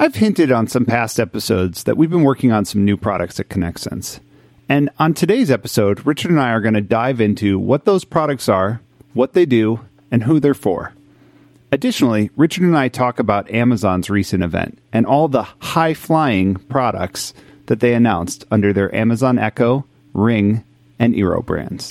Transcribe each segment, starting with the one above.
I've hinted on some past episodes that we've been working on some new products at ConnectSense. And on today's episode, Richard and I are going to dive into what those products are, what they do, and who they're for. Additionally, Richard and I talk about Amazon's recent event and all the high flying products that they announced under their Amazon Echo, Ring, and Eero brands.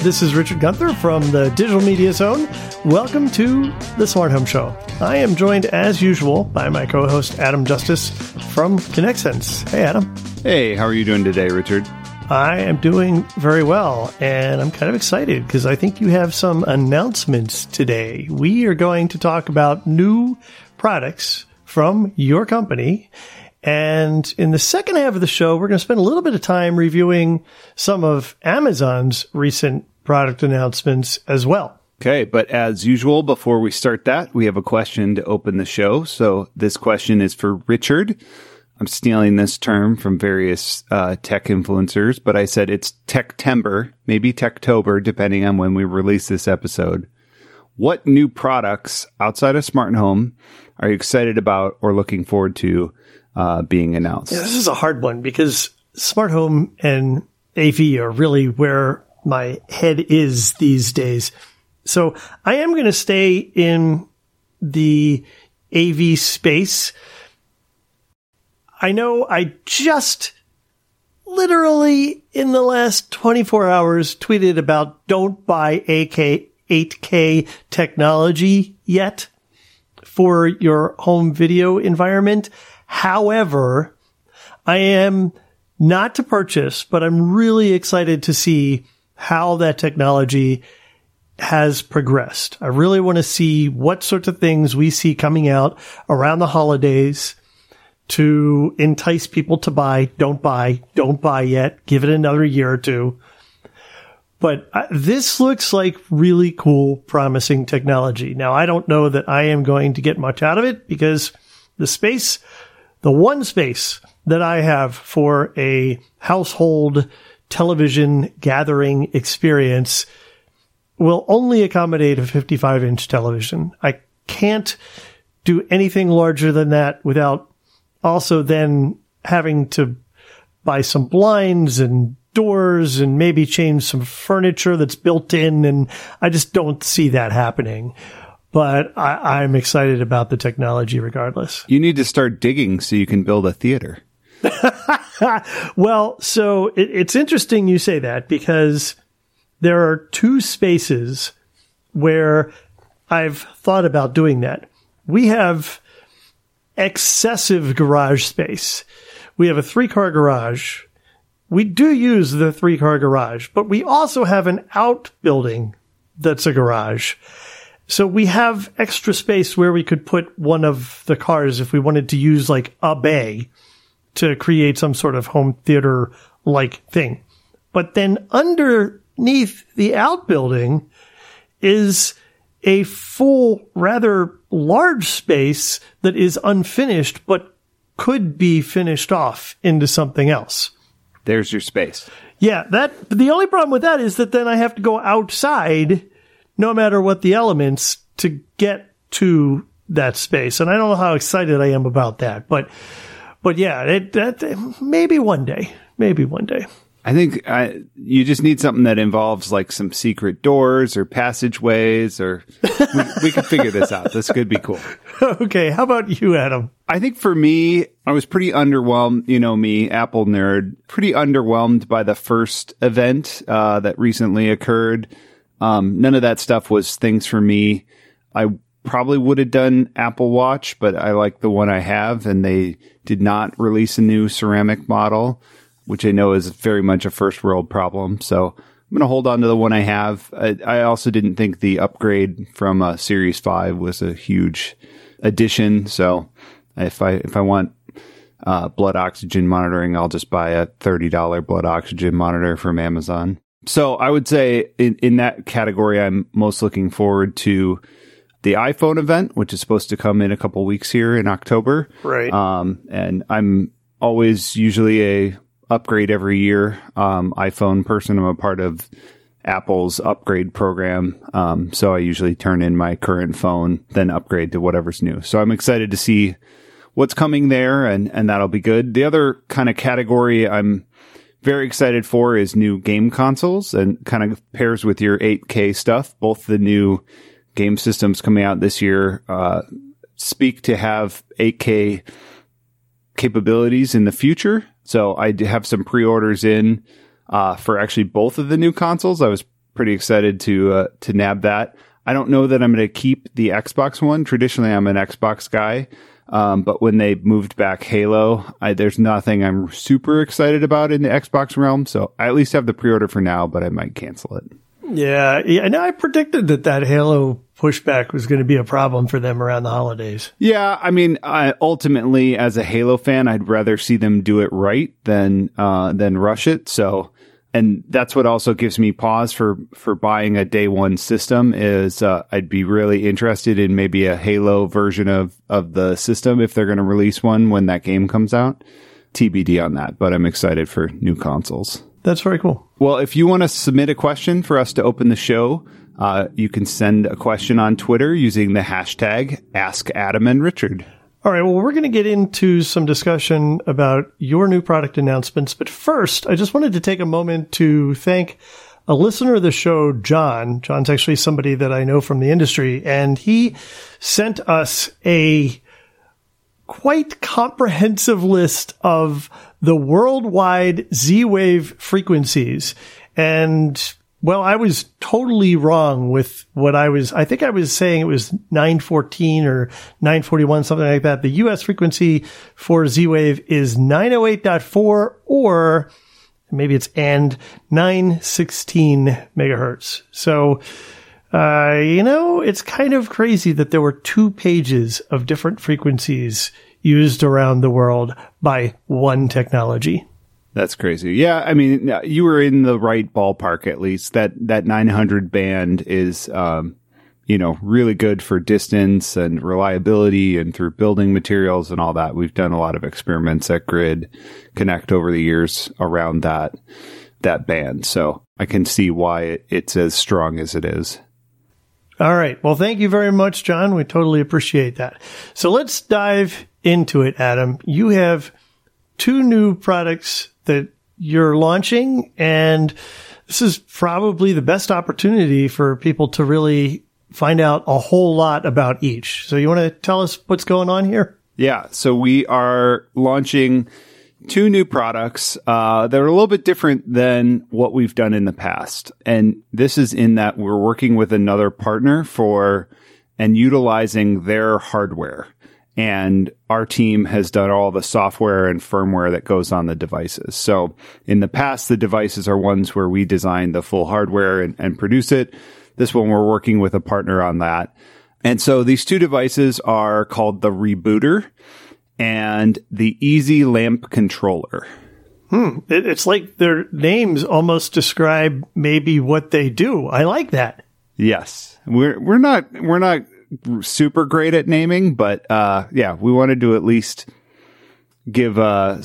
This is Richard Gunther from the Digital Media Zone. Welcome to the Smart Home Show. I am joined as usual by my co-host Adam Justice from ConnectSense. Hey Adam. Hey, how are you doing today, Richard? I am doing very well, and I'm kind of excited because I think you have some announcements today. We are going to talk about new products from your company. And in the second half of the show, we're going to spend a little bit of time reviewing some of Amazon's recent product announcements as well. Okay, but as usual, before we start that, we have a question to open the show. So this question is for Richard. I'm stealing this term from various uh, tech influencers, but I said it's Techtember, maybe Techtober, depending on when we release this episode. What new products outside of smart home are you excited about or looking forward to uh, being announced? Yeah, this is a hard one because smart home and AV are really where my head is these days. So I am going to stay in the AV space. I know I just literally in the last 24 hours tweeted about don't buy AK 8K technology yet for your home video environment. However, I am not to purchase, but I'm really excited to see how that technology has progressed. I really want to see what sorts of things we see coming out around the holidays to entice people to buy. Don't buy, don't buy yet. Give it another year or two. But uh, this looks like really cool, promising technology. Now, I don't know that I am going to get much out of it because the space, the one space that I have for a household television gathering experience will only accommodate a 55 inch television. I can't do anything larger than that without also then having to buy some blinds and doors and maybe change some furniture that's built in. And I just don't see that happening. But I, I'm excited about the technology regardless. You need to start digging so you can build a theater. well, so it, it's interesting you say that because there are two spaces where I've thought about doing that. We have excessive garage space. We have a three car garage. We do use the three car garage, but we also have an outbuilding that's a garage. So we have extra space where we could put one of the cars if we wanted to use like a bay to create some sort of home theater like thing. But then underneath the outbuilding is a full, rather large space that is unfinished, but could be finished off into something else. There's your space. Yeah, that, the only problem with that is that then I have to go outside no matter what the elements to get to that space. And I don't know how excited I am about that, but, but yeah, it, that, maybe one day, maybe one day. I think I, you just need something that involves like some secret doors or passageways, or we, we could figure this out. This could be cool. okay, how about you, Adam? I think for me, I was pretty underwhelmed. You know me, Apple nerd, pretty underwhelmed by the first event uh, that recently occurred. Um, none of that stuff was things for me. I probably would have done Apple Watch, but I like the one I have, and they did not release a new ceramic model, which I know is very much a first world problem. So I'm going to hold on to the one I have. I, I also didn't think the upgrade from uh, Series Five was a huge addition. So if I if I want uh, blood oxygen monitoring, I'll just buy a thirty dollar blood oxygen monitor from Amazon. So I would say in, in that category, I'm most looking forward to the iPhone event, which is supposed to come in a couple weeks here in October. Right. Um, and I'm always usually a upgrade every year um, iPhone person. I'm a part of Apple's upgrade program. Um, so I usually turn in my current phone, then upgrade to whatever's new. So I'm excited to see what's coming there and, and that'll be good. The other kind of category I'm very excited for is new game consoles and kind of pairs with your 8K stuff. Both the new game systems coming out this year uh, speak to have 8K capabilities in the future. So I have some pre-orders in uh, for actually both of the new consoles. I was pretty excited to uh, to nab that. I don't know that I'm going to keep the Xbox one. Traditionally, I'm an Xbox guy. Um, but when they moved back Halo, I, there's nothing I'm super excited about in the Xbox realm. So I at least have the pre-order for now, but I might cancel it. Yeah, yeah. And I predicted that that Halo pushback was going to be a problem for them around the holidays. Yeah, I mean, I, ultimately, as a Halo fan, I'd rather see them do it right than uh, than rush it. So, and that's what also gives me pause for for buying a day one system. Is uh, I'd be really interested in maybe a Halo version of of the system if they're going to release one when that game comes out. TBD on that, but I'm excited for new consoles. That's very cool. Well, if you want to submit a question for us to open the show, uh, you can send a question on Twitter using the hashtag Ask Adam and Richard. All right. Well, we're going to get into some discussion about your new product announcements. But first, I just wanted to take a moment to thank a listener of the show, John. John's actually somebody that I know from the industry, and he sent us a quite comprehensive list of the worldwide Z wave frequencies. And well, I was totally wrong with what I was. I think I was saying it was 914 or 941, something like that. The US frequency for Z wave is 908.4 or maybe it's and 916 megahertz. So, uh, you know, it's kind of crazy that there were two pages of different frequencies used around the world by one technology. That's crazy. Yeah, I mean, you were in the right ballpark at least. That that 900 band is, um, you know, really good for distance and reliability, and through building materials and all that. We've done a lot of experiments at Grid Connect over the years around that that band, so I can see why it, it's as strong as it is. All right. Well, thank you very much, John. We totally appreciate that. So let's dive into it, Adam. You have two new products that you're launching, and this is probably the best opportunity for people to really find out a whole lot about each. So you want to tell us what's going on here? Yeah. So we are launching two new products. Uh, they're a little bit different than what we've done in the past. And this is in that we're working with another partner for and utilizing their hardware. And our team has done all the software and firmware that goes on the devices. So in the past, the devices are ones where we design the full hardware and, and produce it. This one, we're working with a partner on that. And so these two devices are called the rebooter and the Easy Lamp Controller. Hmm. It, it's like their names almost describe maybe what they do. I like that. Yes, we're we're not we're not super great at naming, but uh, yeah, we wanted to at least give uh,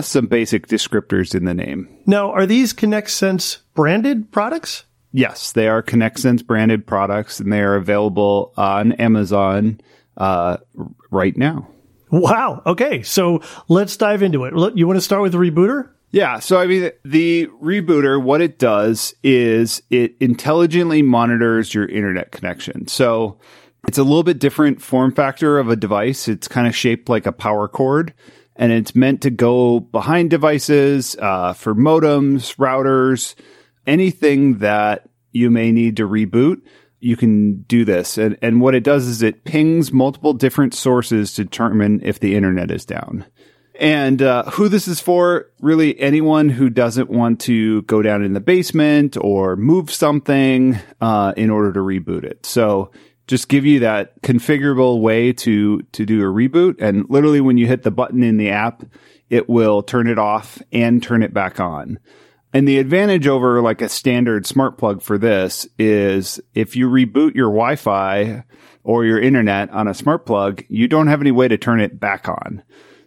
some basic descriptors in the name. Now, are these ConnectSense branded products? Yes, they are ConnectSense branded products, and they are available on Amazon uh, right now. Wow. Okay. So let's dive into it. You want to start with the rebooter? Yeah. So, I mean, the rebooter, what it does is it intelligently monitors your internet connection. So it's a little bit different form factor of a device. It's kind of shaped like a power cord and it's meant to go behind devices, uh, for modems, routers, anything that you may need to reboot. you can do this. And, and what it does is it pings multiple different sources to determine if the internet is down. And uh, who this is for, really anyone who doesn't want to go down in the basement or move something uh, in order to reboot it. So just give you that configurable way to to do a reboot. And literally, when you hit the button in the app, it will turn it off and turn it back on. And the advantage over like a standard smart plug for this is if you reboot your Wi-Fi or your internet on a smart plug, you don't have any way to turn it back on.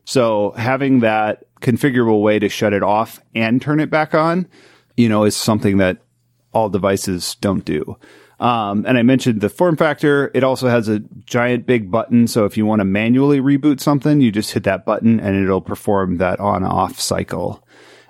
So having that configurable way to shut it off and turn it back on, you know, is something that all devices don't do. Um, and I mentioned the form factor. It also has a giant big button. So if you want to manually reboot something, you just hit that button and it'll perform that on off cycle.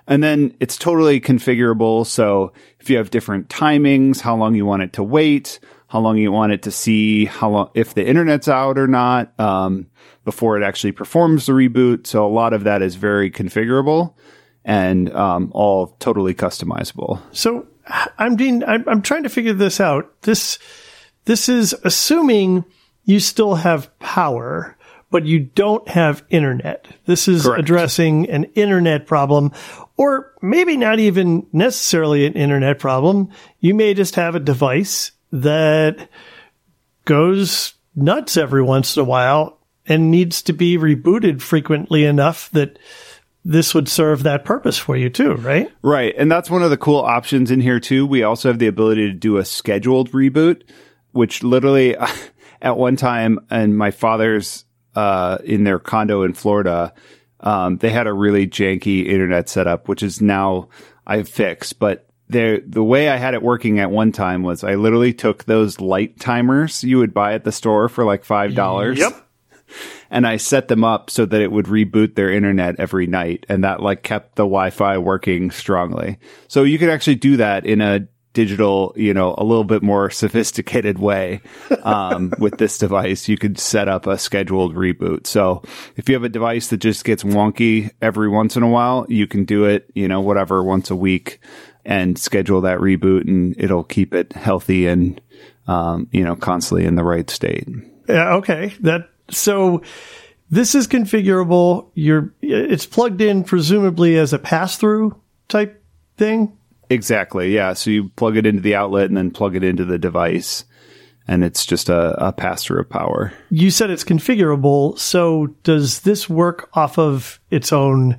And then it's totally configurable. So if you have different timings, how long you want it to wait, how long you want it to see, how long, if the internet's out or not, um, before it actually performs the reboot. So a lot of that is very configurable and, um, all totally customizable. So I'm Dean, I'm, I'm trying to figure this out. This, this is assuming you still have power but you don't have internet. This is Correct. addressing an internet problem, or maybe not even necessarily an internet problem. You may just have a device that goes nuts every once in a while and needs to be rebooted frequently enough that this would serve that purpose for you too, right? Right. And that's one of the cool options in here too. We also have the ability to do a scheduled reboot, which literally at one time and my father's uh, in their condo in Florida, um, they had a really janky internet setup, which is now I've fixed. But the the way I had it working at one time was I literally took those light timers you would buy at the store for like five dollars. Yep. And I set them up so that it would reboot their internet every night, and that like kept the Wi-Fi working strongly. So you could actually do that in a digital, you know, a little bit more sophisticated way. Um, with this device, you could set up a scheduled reboot. So if you have a device that just gets wonky every once in a while, you can do it, you know, whatever once a week and schedule that reboot and it'll keep it healthy and, um, you know, constantly in the right state. Yeah. Okay. That, so this is configurable. You're, it's plugged in presumably as a pass through type thing. Exactly. Yeah. So you plug it into the outlet and then plug it into the device, and it's just a, a pass through of power. You said it's configurable. So does this work off of its own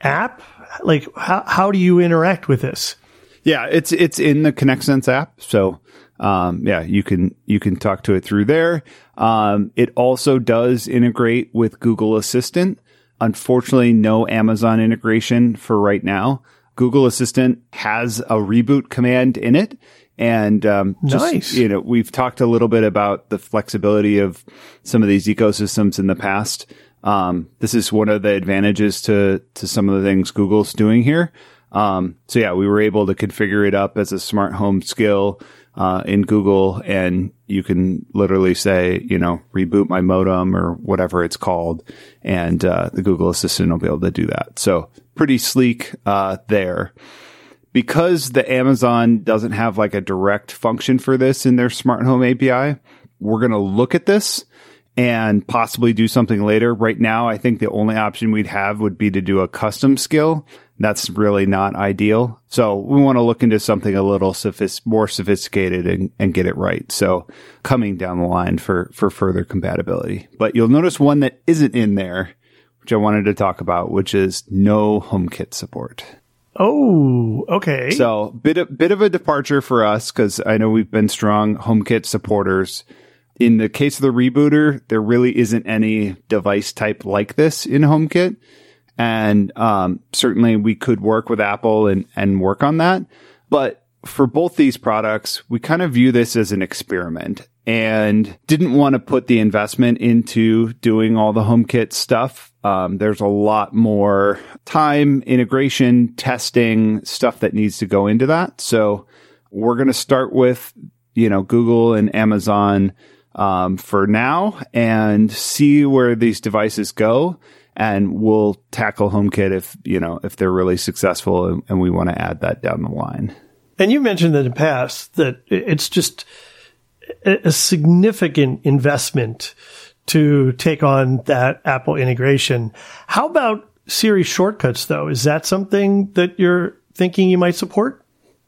app? Like, how, how do you interact with this? Yeah, it's it's in the ConnectSense app. So um, yeah, you can you can talk to it through there. Um, it also does integrate with Google Assistant. Unfortunately, no Amazon integration for right now. Google Assistant has a reboot command in it. And um, just, nice. you know, we've talked a little bit about the flexibility of some of these ecosystems in the past. Um, this is one of the advantages to to some of the things Google's doing here. Um, so yeah, we were able to configure it up as a smart home skill uh, in Google, and you can literally say, you know, reboot my modem or whatever it's called, and uh, the Google Assistant will be able to do that. So pretty sleek uh, there. Because the Amazon doesn't have like a direct function for this in their smart home API, we're going to look at this and possibly do something later. Right now, I think the only option we'd have would be to do a custom skill. That's really not ideal. So we want to look into something a little sophist- more sophisticated and, and get it right. So coming down the line for, for further compatibility. But you'll notice one that isn't in there which I wanted to talk about, which is no HomeKit support. Oh, okay. So bit of, bit of a departure for us because I know we've been strong HomeKit supporters. In the case of the rebooter, there really isn't any device type like this in HomeKit, and um, certainly we could work with Apple and and work on that. But for both these products, we kind of view this as an experiment and didn't want to put the investment into doing all the HomeKit stuff um, there's a lot more time, integration, testing, stuff that needs to go into that. So we're going to start with, you know, Google and Amazon um, for now and see where these devices go. And we'll tackle HomeKit if, you know, if they're really successful and, and we want to add that down the line. And you mentioned in the past that it's just, a, a significant investment to take on that Apple integration. How about Siri shortcuts though? Is that something that you're thinking you might support?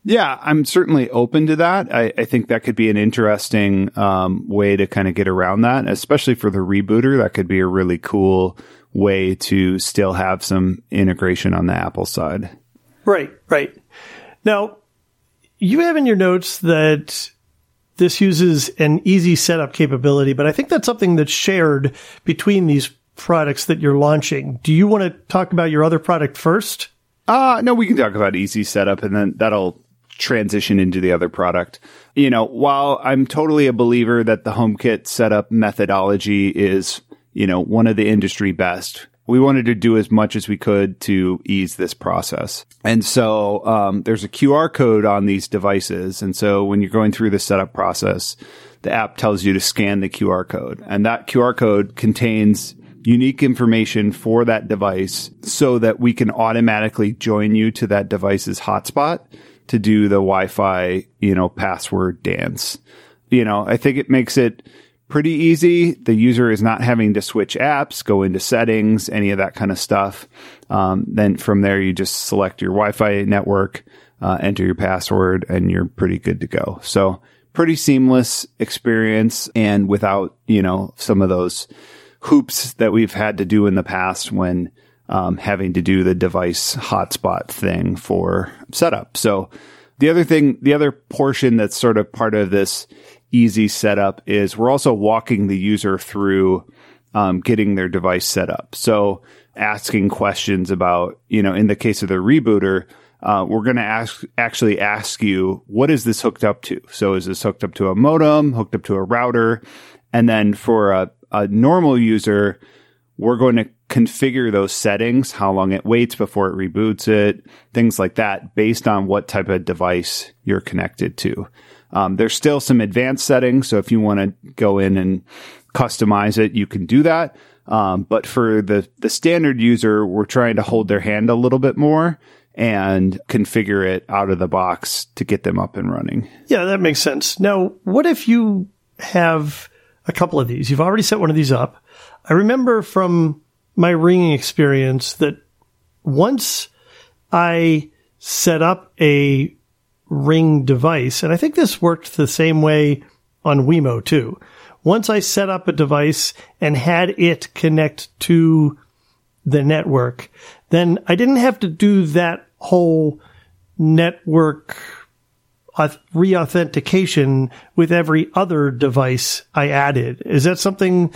Yeah, I'm certainly open to that. I, I think that could be an interesting um, way to kind of get around that, especially for the rebooter. That could be a really cool way to still have some integration on the Apple side. Right, right. Now, you have in your notes that this uses an easy setup capability, but I think that's something that's shared between these products that you're launching. Do you want to talk about your other product first? Uh, no, we can talk about easy setup and then that'll transition into the other product. You know, while I'm totally a believer that the HomeKit setup methodology is, you know, one of the industry best, we wanted to do as much as we could to ease this process. And so um, there's a QR code on these devices. And so when you're going through the setup process, the app tells you to scan the QR code. And that QR code contains unique information for that device so that we can automatically join you to that device's hotspot to do the Wi-Fi, you know, password dance. You know, I think it makes it pretty easy. The user is not having to switch apps, go into settings, any of that kind of stuff. Um, then from there, you just select your Wi-Fi network, uh, enter your password, and you're pretty good to go. So pretty seamless experience and without, you know, some of those hoops that we've had to do in the past when um, having to do the device hotspot thing for setup. So the other thing, the other portion that's sort of part of this easy setup is we're also walking the user through um, getting their device set up. So asking questions about, you know, in the case of the rebooter, uh, we're going to ask actually ask you what is this hooked up to. So is this hooked up to a modem, hooked up to a router, and then for a, a normal user, we're going to configure those settings, how long it waits before it reboots it, things like that, based on what type of device you're connected to. Um, there's still some advanced settings, so if you want to go in and customize it, you can do that. Um, but for the the standard user, we're trying to hold their hand a little bit more and configure it out of the box to get them up and running. Yeah, that makes sense. Now, what if you have a couple of these? You've already set one of these up. I remember from my ringing experience that once I set up a ring device, and I think this worked the same way on Wemo too. Once I set up a device and had it connect to the network, then I didn't have to do that whole network reauthentication with every other device I added. Is that something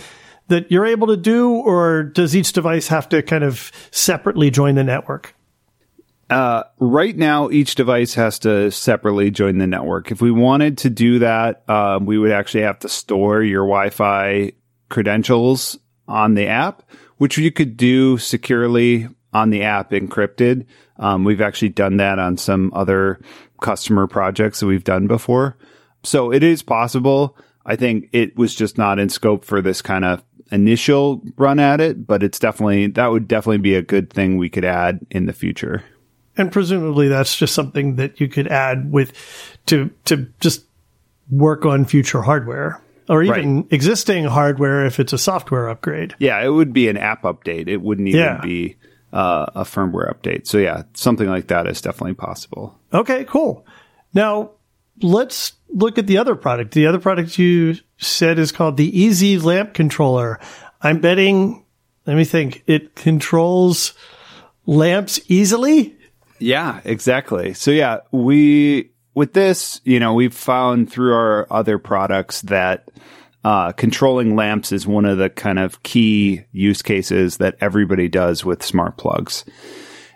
that you're able to do, or does each device have to kind of separately join the network? Uh, right now, each device has to separately join the network. If we wanted to do that, um, we would actually have to store your Wi-Fi credentials on the app, which you could do securely on the app encrypted. Um, we've actually done that on some other customer projects that we've done before. So it is possible. I think it was just not in scope for this kind of initial run at it, but it's definitely, that would definitely be a good thing we could add in the future. And presumably that's just something that you could add with to, to just work on future hardware or even right. existing hardware if it's a software upgrade. Yeah, it would be an app update. It wouldn't even yeah. be uh, a firmware update. So yeah, something like that is definitely possible. Okay, cool. Now let's look at the other product. The other product you said is called the Easy Lamp Controller. I'm betting, let me think, it controls lamps easily? Yeah, exactly. So yeah, we, with this, you know, we've found through our other products that uh, controlling lamps is one of the kind of key use cases that everybody does with smart plugs.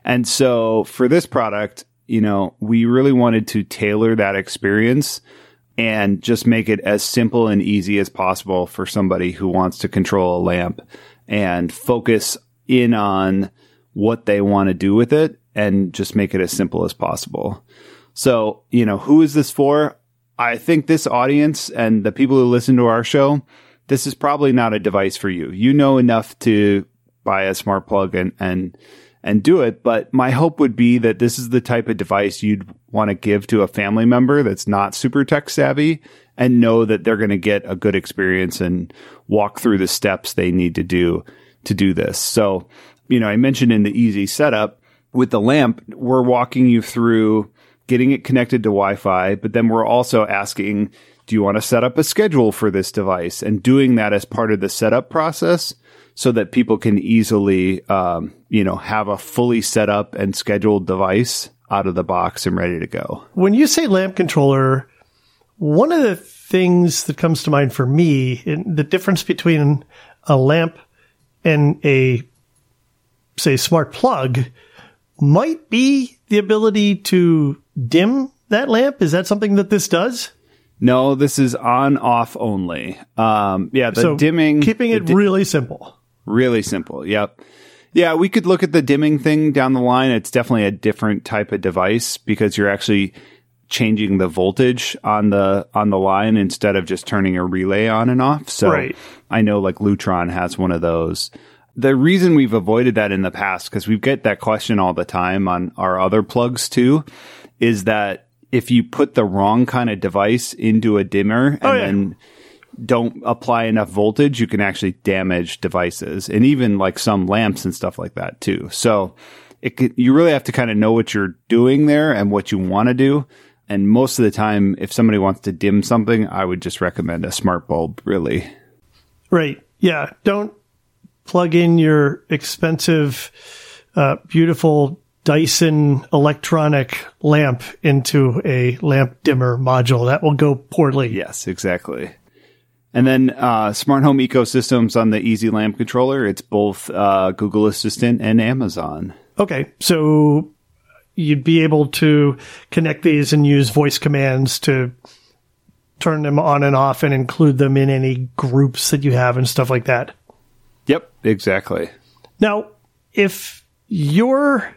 And so for this product, you know, we really wanted to tailor that experience and just make it as simple and easy as possible for somebody who wants to control a lamp and focus in on what they want to do with it and just make it as simple as possible. So, you know, who is this for? I think this audience and the people who listen to our show, this is probably not a device for you. You know enough to buy a smart plug and, and, and do it. But my hope would be that this is the type of device you'd want to give to a family member that's not super tech savvy and know that they're going to get a good experience and walk through the steps they need to do to do this. So, you know, I mentioned in the easy setup with the lamp, we're walking you through getting it connected to Wi-Fi, but then we're also asking, do you want to set up a schedule for this device and doing that as part of the setup process so that people can easily, um, you know, have a fully set up and scheduled device out of the box and ready to go. When you say lamp controller, one of the things that comes to mind for me, the difference between a lamp and a, say, smart plug might be the ability to dim that lamp. Is that something that this does? No, this is on off only. Um, yeah, the so dimming. Keeping it di- really simple. Really simple. Yep. Yeah, we could look at the dimming thing down the line. It's definitely a different type of device because you're actually changing the voltage on the on the line instead of just turning a relay on and off. So right. I know like Lutron has one of those. The reason we've avoided that in the past because we get that question all the time on our other plugs too is that if you put the wrong kind of device into a dimmer oh, and Oh, yeah. then don't apply enough voltage, you can actually damage devices and even like some lamps and stuff like that too. So it could, you really have to kind of know what you're doing there and what you want to do. And most of the time, if somebody wants to dim something, I would just recommend a smart bulb, really. Right. Yeah. Don't plug in your expensive, uh, beautiful Dyson electronic lamp into a lamp dimmer module. That will go poorly. Yes, exactly. And then uh, smart home ecosystems on the Easy Lamp controller. It's both uh, Google Assistant and Amazon. Okay. So you'd be able to connect these and use voice commands to turn them on and off and include them in any groups that you have and stuff like that. Yep, exactly. Now, if your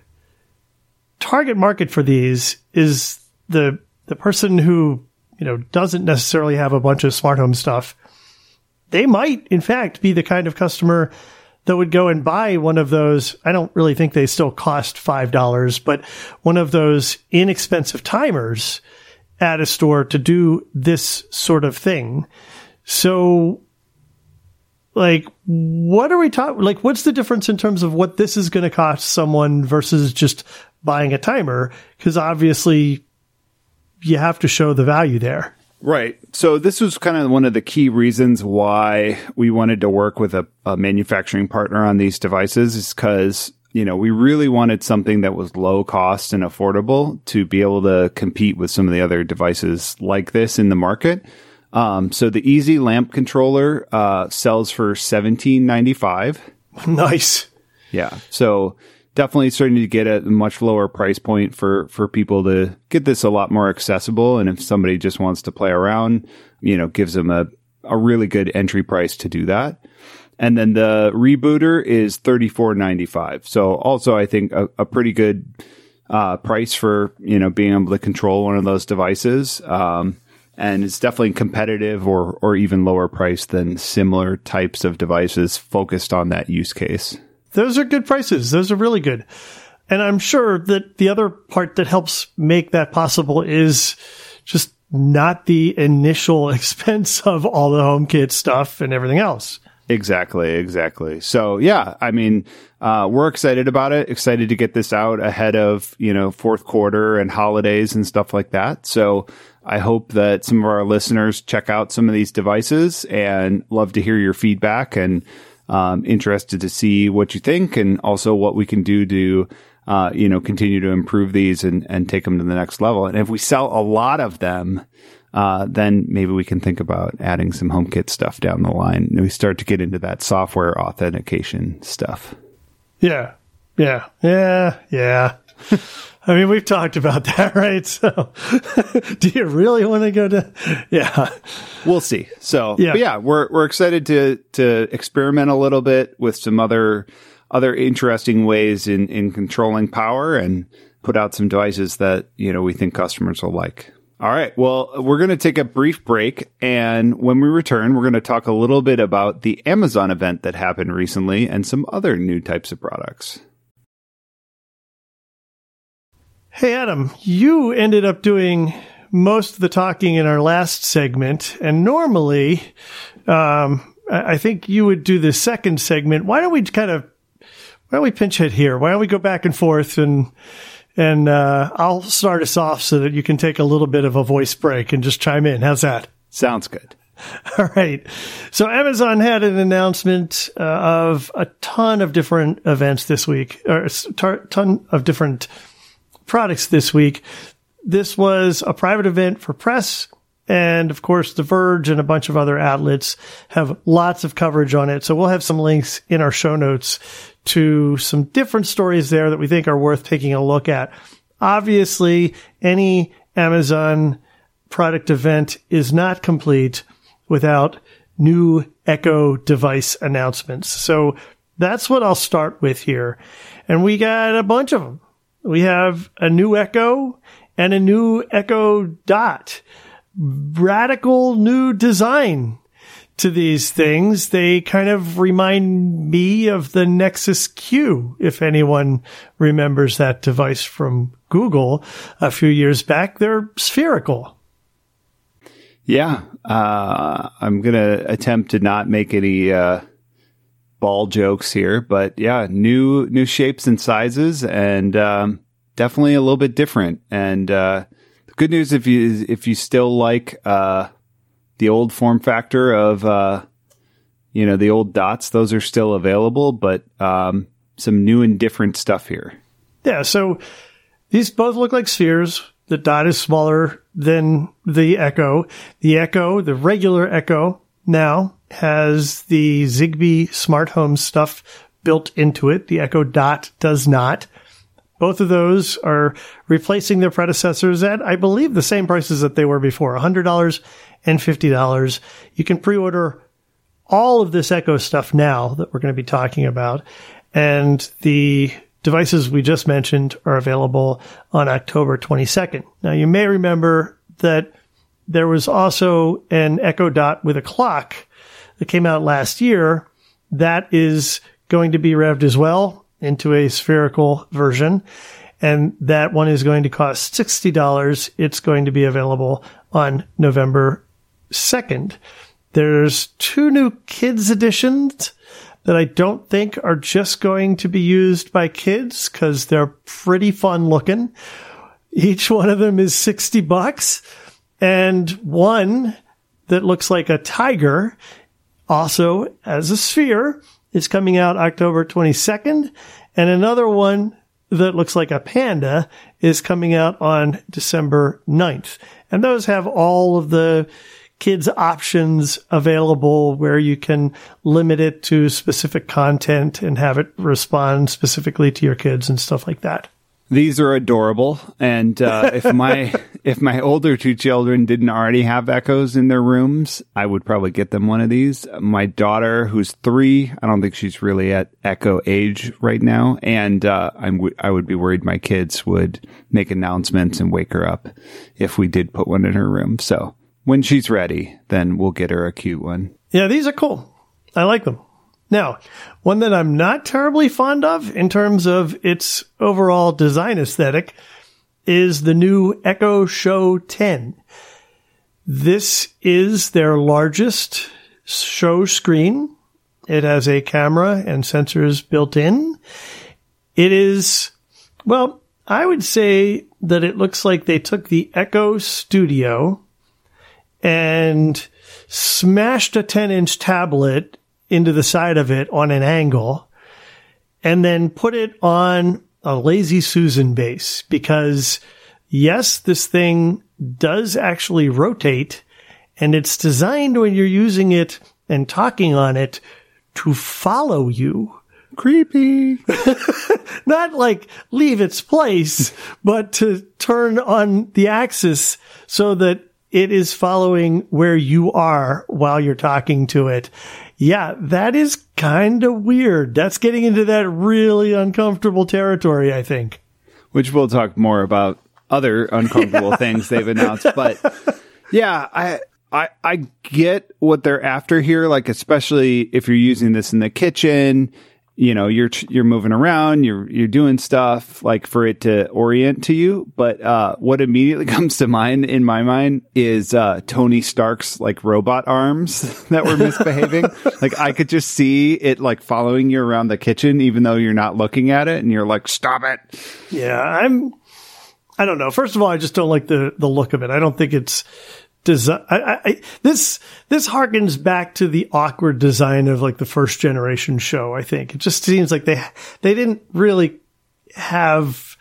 target market for these is the the person who you know doesn't necessarily have a bunch of smart home stuff, they might in fact be the kind of customer that would go and buy one of those. I don't really think they still cost five dollars, but one of those inexpensive timers at a store to do this sort of thing. So like what are we talking like what's the difference in terms of what this is going to cost someone versus just buying a timer because obviously you have to show the value there Right. So this was kind of one of the key reasons why we wanted to work with a, a manufacturing partner on these devices is because, you know, we really wanted something that was low cost and affordable to be able to compete with some of the other devices like this in the market. Um, so the Easy Lamp Controller uh, sells for seventeen ninety five. nice Yeah. So definitely starting to get a much lower price point for, for people to get this a lot more accessible. And if somebody just wants to play around, you know, gives them a, a really good entry price to do that. And then the rebooter is thirty four ninety five. So also I think a, a pretty good uh, price for you know being able to control one of those devices. Um, and it's definitely competitive or or even lower price than similar types of devices focused on that use case. those are good prices those are really good and i'm sure that the other part that helps make that possible is just not the initial expense of all the HomeKit stuff and everything else Exactly, exactly. So yeah, I mean, uh, we're excited about it. Excited to get this out ahead of you know fourth quarter and holidays and stuff like that. So I hope that some of our listeners check out some of these devices and love to hear your feedback and um, interested to see what you think and also what we can do to uh, you know continue to improve these and and take them to the next level. And if we sell a lot of them uh, then maybe we can think about adding some HomeKit stuff down the line. And we start to get into that software authentication stuff. Yeah. Yeah. Yeah. Yeah. I mean, we've talked about that, right? So do you really want to go to, yeah. We'll see. So, Yeah. but yeah, we're we're excited to to experiment a little bit with some other other interesting ways in in controlling power and put out some devices that you know we think customers will like. All right. Well, we're going to take a brief break. And when we return, we're going to talk a little bit about the Amazon event that happened recently and some other new types of products. Hey, Adam, you ended up doing most of the talking in our last segment, and normally, um, I think you would do the second segment. Why don't we kind of, why don't we pinch hit here? Why don't we go back and forth and, and, uh, I'll start us off so that you can take a little bit of a voice break and just chime in. How's that? Sounds good. All right. So Amazon had an announcement uh, of a ton of different events this week, or a ton of different products this week. This was a private event for press. And of course, The Verge and a bunch of other outlets have lots of coverage on it. So we'll have some links in our show notes to some different stories there that we think are worth taking a look at. Obviously, any Amazon product event is not complete without new Echo device announcements. So that's what I'll start with here. And we got a bunch of them. We have a new Echo and a new Echo Dot. Radical new design to these things. They kind of remind me of the Nexus Q, if anyone remembers that device from Google a few years back. They're spherical. Yeah, uh, I'm gonna attempt to not make any uh, ball jokes here, but yeah, new new shapes and sizes, and um, definitely a little bit different. And uh, the good news, if you if you still like uh, the old form factor of uh, you know the old dots, those are still available, but um, some new and different stuff here. Yeah, so these both look like spheres. The dot is smaller than the Echo. The Echo, the regular Echo, now has the Zigbee smart home stuff built into it. The Echo Dot does not. Both of those are replacing their predecessors at, I believe, the same prices that they were before $100 and $50. You can pre order all of this Echo stuff now that we're going to be talking about. And the devices we just mentioned are available on October 22nd. Now, you may remember that there was also an Echo Dot with a clock that came out last year. That is going to be revved as well into a spherical version. And that one is going to cost $60. It's going to be available on November 2nd. There's two new kids editions that I don't think are just going to be used by kids because they're pretty fun looking. Each one of them is 60 bucks and one that looks like a tiger also as a sphere is coming out October 22nd and another one that looks like a panda is coming out on December 9th. And those have all of the kids options available where you can limit it to specific content and have it respond specifically to your kids and stuff like that. These are adorable, and uh, if my if my older two children didn't already have echoes in their rooms, I would probably get them one of these. My daughter, who's three, I don't think she's really at echo age right now, and uh, I'm w- I would be worried my kids would make announcements and wake her up if we did put one in her room. So when she's ready, then we'll get her a cute one. Yeah, these are cool. I like them. Now, one that I'm not terribly fond of in terms of its overall design aesthetic is the new Echo Show 10. This is their largest show screen. It has a camera and sensors built in. It is, well, I would say that it looks like they took the Echo Studio and smashed a 10 inch tablet into the side of it on an angle and then put it on a lazy Susan base because yes, this thing does actually rotate and it's designed when you're using it and talking on it to follow you. Creepy. Not like leave its place, but to turn on the axis so that it is following where you are while you're talking to it. Yeah, that is kind of weird. That's getting into that really uncomfortable territory, I think. Which we'll talk more about other uncomfortable things they've announced. But yeah, I, I, I get what they're after here. Like, especially if you're using this in the kitchen, you know you're you're moving around you're you're doing stuff like for it to orient to you. But uh, what immediately comes to mind in my mind is uh, tony stark's like robot arms that were misbehaving. Like i could just see it like following you around the kitchen even though you're not looking at it and you're like stop it! Yeah i'm i don't know. First of all i just don't like the the look of it. I don't think it's design. I, I, this this harkens back to the awkward design of like the first generation show. I think it just seems like they they didn't really have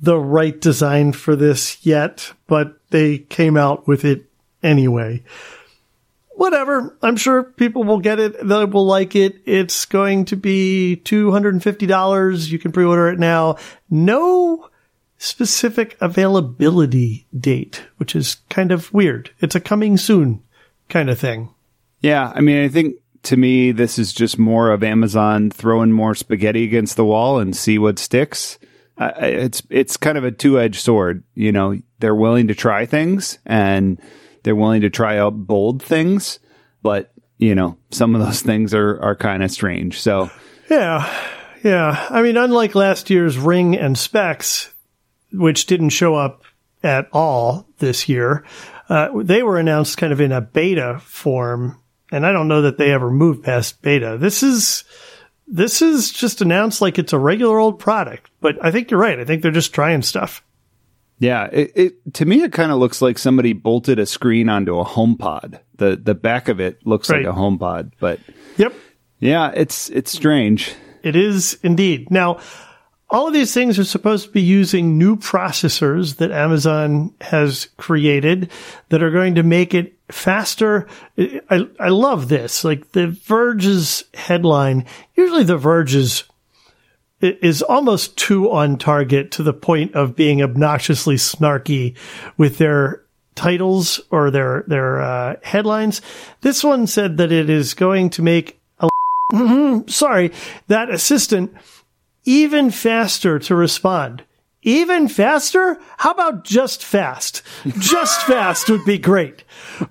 the right design for this yet, but they came out with it anyway. Whatever. I'm sure people will get it. They will like it. It's going to be $250. You can pre-order it now. No specific availability date, which is kind of weird. It's a coming soon kind of thing. Yeah. I mean, I think to me, this is just more of Amazon throwing more spaghetti against the wall and see what sticks. Uh, it's it's kind of a two edged sword. You know, they're willing to try things and they're willing to try out bold things, but you know, some of those things are are kind of strange. So yeah, yeah. I mean, unlike last year's Ring and Specs, which didn't show up at all this year. Uh, they were announced kind of in a beta form, and I don't know that they ever moved past beta. This is this is just announced like it's a regular old product, but I think you're right. I think they're just trying stuff. Yeah, it, it to me it kind of looks like somebody bolted a screen onto a HomePod. The the back of it looks right. like a HomePod, but yep, yeah, it's it's strange. It is indeed. Now, all of these things are supposed to be using new processors that Amazon has created that are going to make it faster. I, I love this. Like the Verge's headline, usually the Verge is, is almost too on target to the point of being obnoxiously snarky with their titles or their, their, uh, headlines. This one said that it is going to make a, sorry, that assistant even faster to respond. Even faster? How about just fast? Just fast would be great.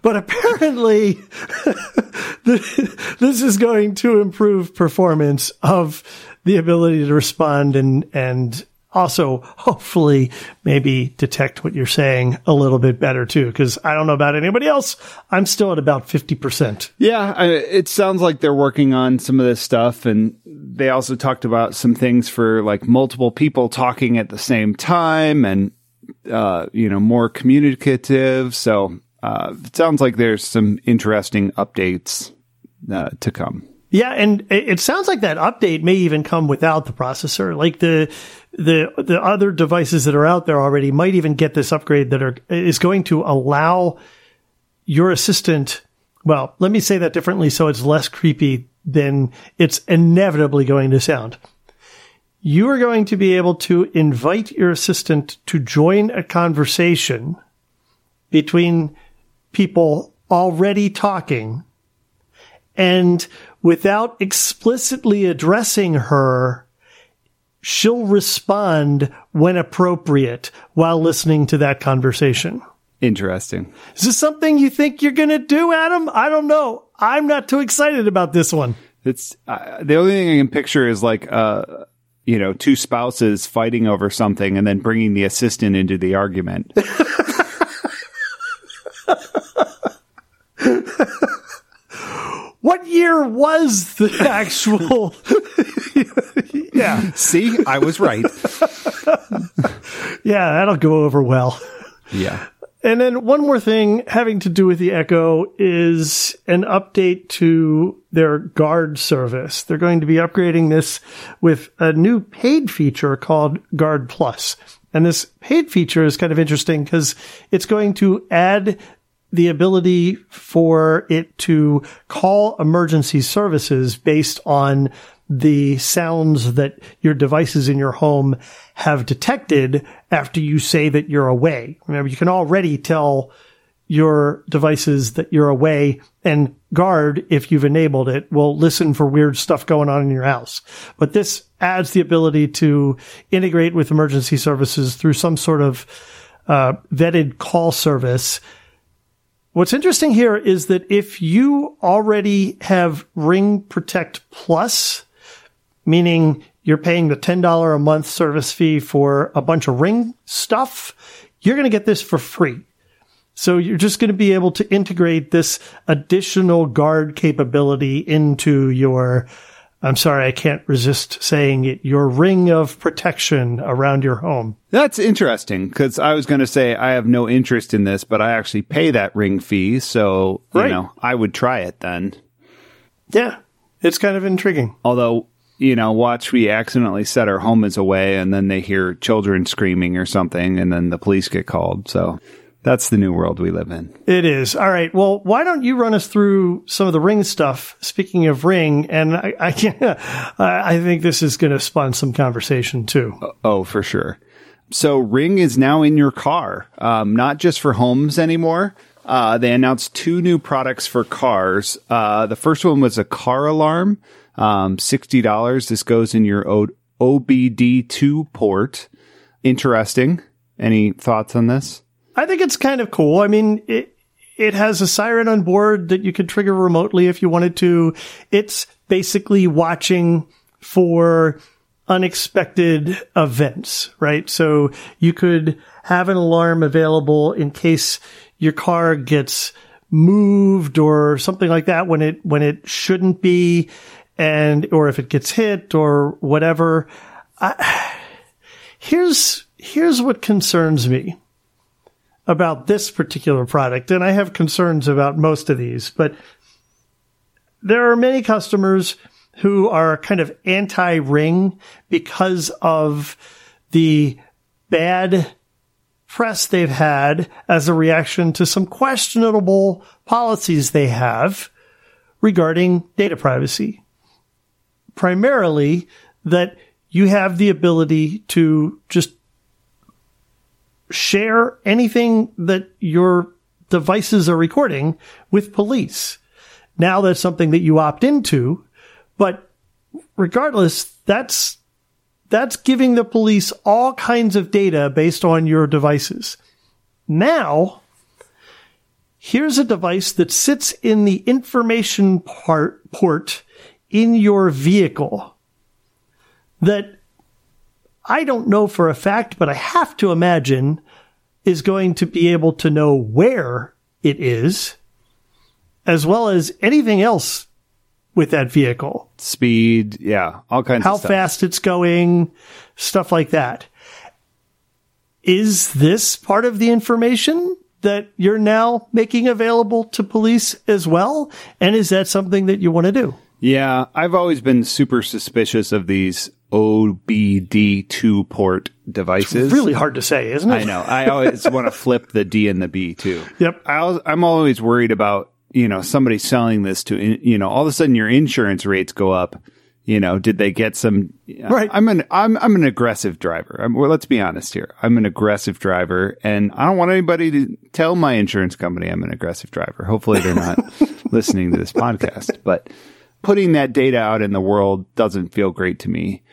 But apparently, this is going to improve performance of the ability to respond and, and also hopefully maybe detect what you're saying a little bit better too because i don't know about anybody else i'm still at about 50% yeah I, it sounds like they're working on some of this stuff and they also talked about some things for like multiple people talking at the same time and uh, you know more communicative so uh, it sounds like there's some interesting updates uh, to come yeah, and it sounds like that update may even come without the processor. Like the the the other devices that are out there already might even get this upgrade that are is going to allow your assistant. Well, let me say that differently so it's less creepy than it's inevitably going to sound. You are going to be able to invite your assistant to join a conversation between people already talking and without explicitly addressing her, she'll respond when appropriate while listening to that conversation. Interesting. Is this something you think you're going to do, Adam? I don't know. I'm not too excited about this one. It's uh, the only thing I can picture is like, uh, you know, two spouses fighting over something and then bringing the assistant into the argument. what year was the actual? yeah. See, I was right. yeah, that'll go over well. Yeah. And then one more thing having to do with the Echo is an update to their guard service. They're going to be upgrading this with a new paid feature called Guard Plus. And this paid feature is kind of interesting because it's going to add the ability for it to call emergency services based on the sounds that your devices in your home have detected after you say that you're away. Remember, you can already tell your devices that you're away and guard, if you've enabled it, will listen for weird stuff going on in your house. But this adds the ability to integrate with emergency services through some sort of uh, vetted call service What's interesting here is that if you already have Ring Protect Plus, meaning you're paying the $10 a month service fee for a bunch of ring stuff, you're going to get this for free. So you're just going to be able to integrate this additional guard capability into your, I'm sorry, I can't resist saying it, your ring of protection around your home. That's interesting because I was going to say I have no interest in this, but I actually pay that ring fee. So, you Right. know, I would try it then. Yeah. It's kind of intriguing. Although, you know, watch we accidentally set our homies away and then they hear children screaming or something and then the police get called. So that's the new world we live in. It is. All right. Well, why don't you run us through some of the ring stuff? Speaking of ring, and I, I, can, I think this is going to spawn some conversation too. Oh, for sure. So Ring is now in your car, um, not just for homes anymore. Uh, they announced two new products for cars. Uh, the first one was a car alarm, um, sixty dollars. This goes in your o- OBD2 port. Interesting. Any thoughts on this? I think it's kind of cool. I mean, it it has a siren on board that you could trigger remotely if you wanted to. It's basically watching for unexpected events, right? So you could have an alarm available in case your car gets moved or something like that when it when it shouldn't be and or if it gets hit or whatever. I, here's here's what concerns me about this particular product, and I have concerns about most of these, but there are many customers who are kind of anti ring because of the bad press they've had as a reaction to some questionable policies they have regarding data privacy. Primarily that you have the ability to just share anything that your devices are recording with police. Now that's something that you opt into, but regardless, that's that's giving the police all kinds of data based on your devices. Now, here's a device that sits in the information part port in your vehicle that I don't know for a fact, but I have to imagine is going to be able to know where it is, as well as anything else with that vehicle. Speed, yeah, all kinds How of stuff. How fast it's going, stuff like that. Is this part of the information that you're now making available to police as well? And is that something that you want to do? Yeah, I've always been super suspicious of these OBD2 port devices. It's really hard to say, isn't it? I know. I always want to flip the D and the B too. Yep. I, I'm always worried about, you know, somebody selling this to, you know, all of a sudden your insurance rates go up. You know, did they get some? Right. I'm an I'm I'm an aggressive driver. I'm, well, let's be honest here. I'm an aggressive driver, and I don't want anybody to tell my insurance company I'm an aggressive driver. Hopefully, they're not listening to this podcast. But putting that data out in the world doesn't feel great to me.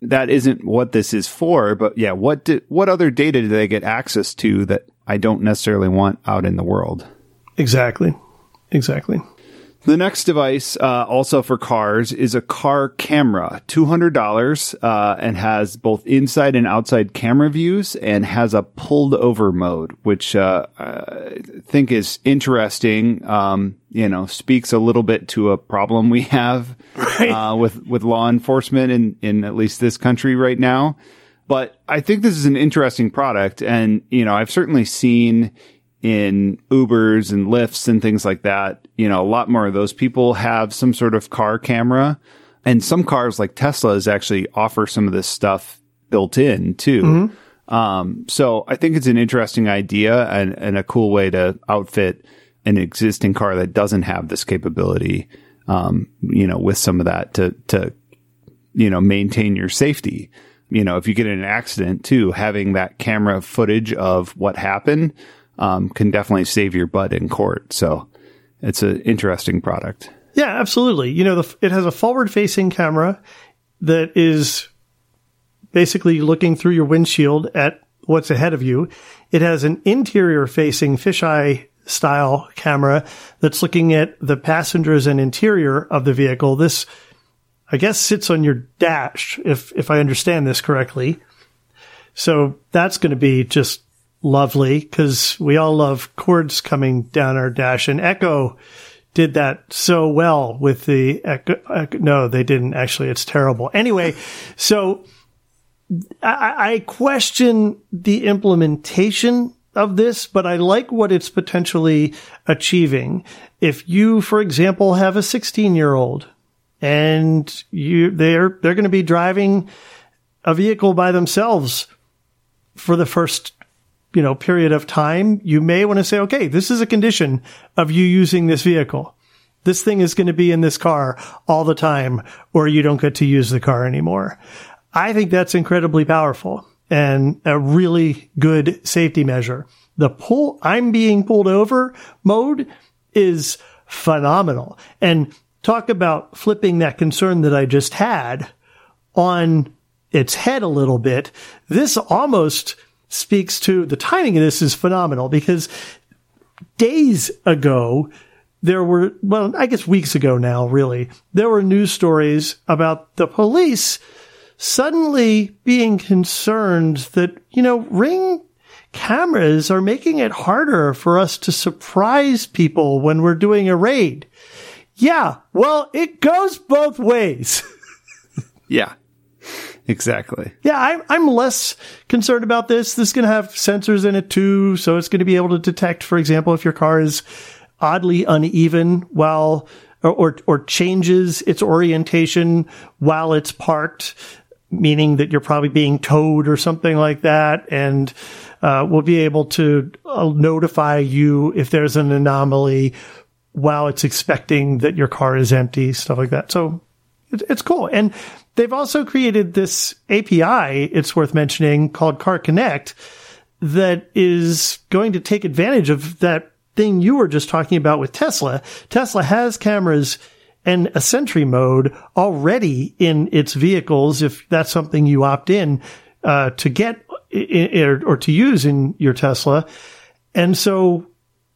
That isn't what this is for. But yeah, what did, what other data do they get access to that I don't necessarily want out in the world? Exactly. Exactly. The next device, uh, also for cars, is a car camera, two hundred dollars, uh, and has both inside and outside camera views, and has a pulled over mode, which uh, I think is interesting. Um, you know, speaks a little bit to a problem we have uh, with with law enforcement in in at least this country right now. But I think this is an interesting product, and you know, I've certainly seen in Ubers and Lyfts and things like that, you know, a lot more of those people have some sort of car camera. And some cars like Tesla's actually offer some of this stuff built in too. Um, so I think it's an interesting idea and, and a cool way to outfit an existing car that doesn't have this capability. Um, you know, with some of that to, to, you know, maintain your safety. You know, if you get in an accident too, having that camera footage of what happened, um, can definitely save your butt in court. So it's an interesting product. Yeah, absolutely. You know, the, it has a forward facing camera that is basically looking through your windshield at what's ahead of you. It has an interior facing fisheye style camera that's looking at the passengers and interior of the vehicle. This, I guess sits on your dash, if, if I understand this correctly. So that's going to be just lovely because we all love chords coming down our dash and Echo did that so well with the Echo. Echo no, they didn't actually. It's terrible. Anyway, so I, I question the implementation of this, but I like what it's potentially achieving. If you, for example, have a 16 year old and you, they're, they're going to be driving a vehicle by themselves for the first, you know, period of time, you may want to say, okay, this is a condition of you using this vehicle. This thing is going to be in this car all the time, or you don't get to use the car anymore. I think that's incredibly powerful and a really good safety measure. The pull, I'm being pulled over mode is phenomenal. And talk about flipping that concern that I just had on its head a little bit. This almost speaks to the timing of this is phenomenal because days ago, there were, well, I guess weeks ago now, really, there were news stories about the police suddenly being concerned that, you know, ring cameras are making it harder for us to surprise people when we're doing a raid. Yeah, well, it goes both ways. yeah. Exactly. Yeah, I'm, I'm less concerned about this. This is going to have sensors in it too. So it's going to be able to detect, for example, if your car is oddly uneven while or, or, or changes its orientation while it's parked meaning that you're probably being towed or something like that. And uh, we'll be able to uh, notify you if there's an anomaly while it's expecting that your car is empty, stuff like that. So it, it's cool. And they've also created this API, it's worth mentioning, called Car Connect that is going to take advantage of that thing you were just talking about with Tesla. Tesla has cameras and a Sentry mode already in its vehicles if that's something you opt in uh, to get or, or to use in your Tesla. And so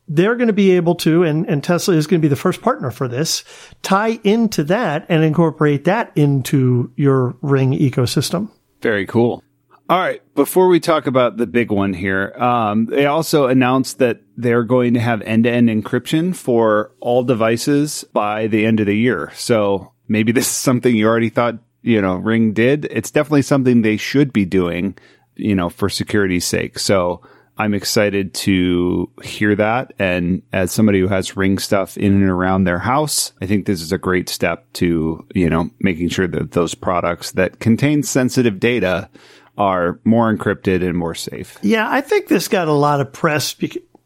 they're going to be able to, and, and Tesla is going to be the first partner for this, tie into that and incorporate that into your Ring ecosystem. Very cool. All right. Before we talk about the big one here, um, they also announced that they're going to have end to end encryption for all devices by the end of the year. So maybe this is something you already thought, you know, Ring did. It's definitely something they should be doing, you know, for security's sake. So I'm excited to hear that. And as somebody who has Ring stuff in and around their house, I think this is a great step to, you know, making sure that those products that contain sensitive data are more encrypted and more safe. Yeah, I think this got a lot of press,